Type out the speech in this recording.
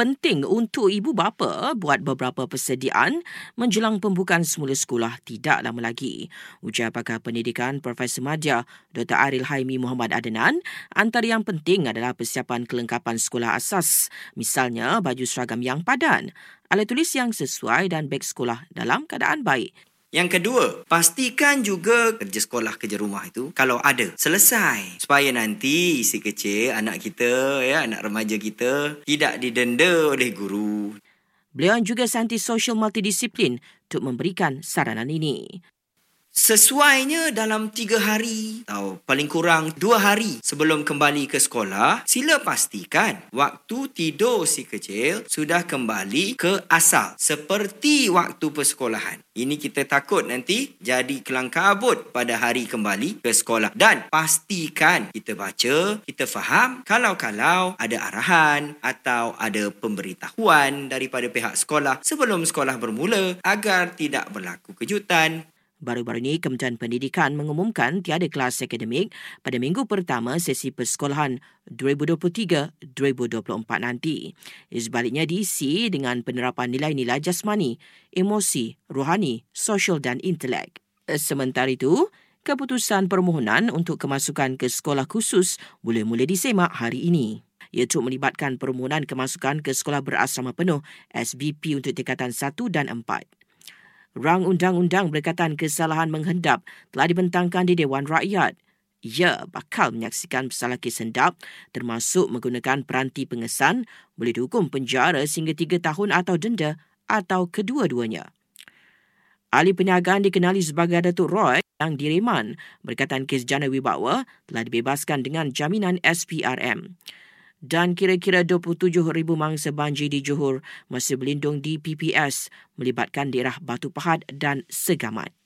penting untuk ibu bapa buat beberapa persediaan menjelang pembukaan semula sekolah tidak lama lagi. Ujar pakar pendidikan Profesor Madya Dr. Aril Haimi Muhammad Adenan, antara yang penting adalah persiapan kelengkapan sekolah asas, misalnya baju seragam yang padan, alat tulis yang sesuai dan beg sekolah dalam keadaan baik. Yang kedua, pastikan juga kerja sekolah, kerja rumah itu kalau ada, selesai. Supaya nanti si kecil, anak kita, ya, anak remaja kita tidak didenda oleh guru. Beliau juga saintis sosial multidisiplin untuk memberikan saranan ini. Sesuainya dalam tiga hari atau paling kurang dua hari sebelum kembali ke sekolah, sila pastikan waktu tidur si kecil sudah kembali ke asal seperti waktu persekolahan. Ini kita takut nanti jadi kelang kabut pada hari kembali ke sekolah. Dan pastikan kita baca, kita faham kalau-kalau ada arahan atau ada pemberitahuan daripada pihak sekolah sebelum sekolah bermula agar tidak berlaku kejutan, Baru-baru ini, Kementerian Pendidikan mengumumkan tiada kelas akademik pada minggu pertama sesi persekolahan 2023-2024 nanti. Sebaliknya diisi dengan penerapan nilai-nilai jasmani, emosi, rohani, sosial dan intelek. Sementara itu, keputusan permohonan untuk kemasukan ke sekolah khusus boleh mula disemak hari ini iaitu melibatkan permohonan kemasukan ke sekolah berasrama penuh SBP untuk tingkatan 1 dan 4. Rang undang-undang berkaitan kesalahan menghendap telah dibentangkan di Dewan Rakyat. Ia bakal menyaksikan pesala kes hendap termasuk menggunakan peranti pengesan boleh dihukum penjara sehingga tiga tahun atau denda atau kedua-duanya. Ahli perniagaan dikenali sebagai Datuk Roy yang direman berkaitan kes jana wibawa telah dibebaskan dengan jaminan SPRM dan kira-kira 27,000 mangsa banjir di Johor masih berlindung di PPS melibatkan daerah Batu Pahat dan Segamat.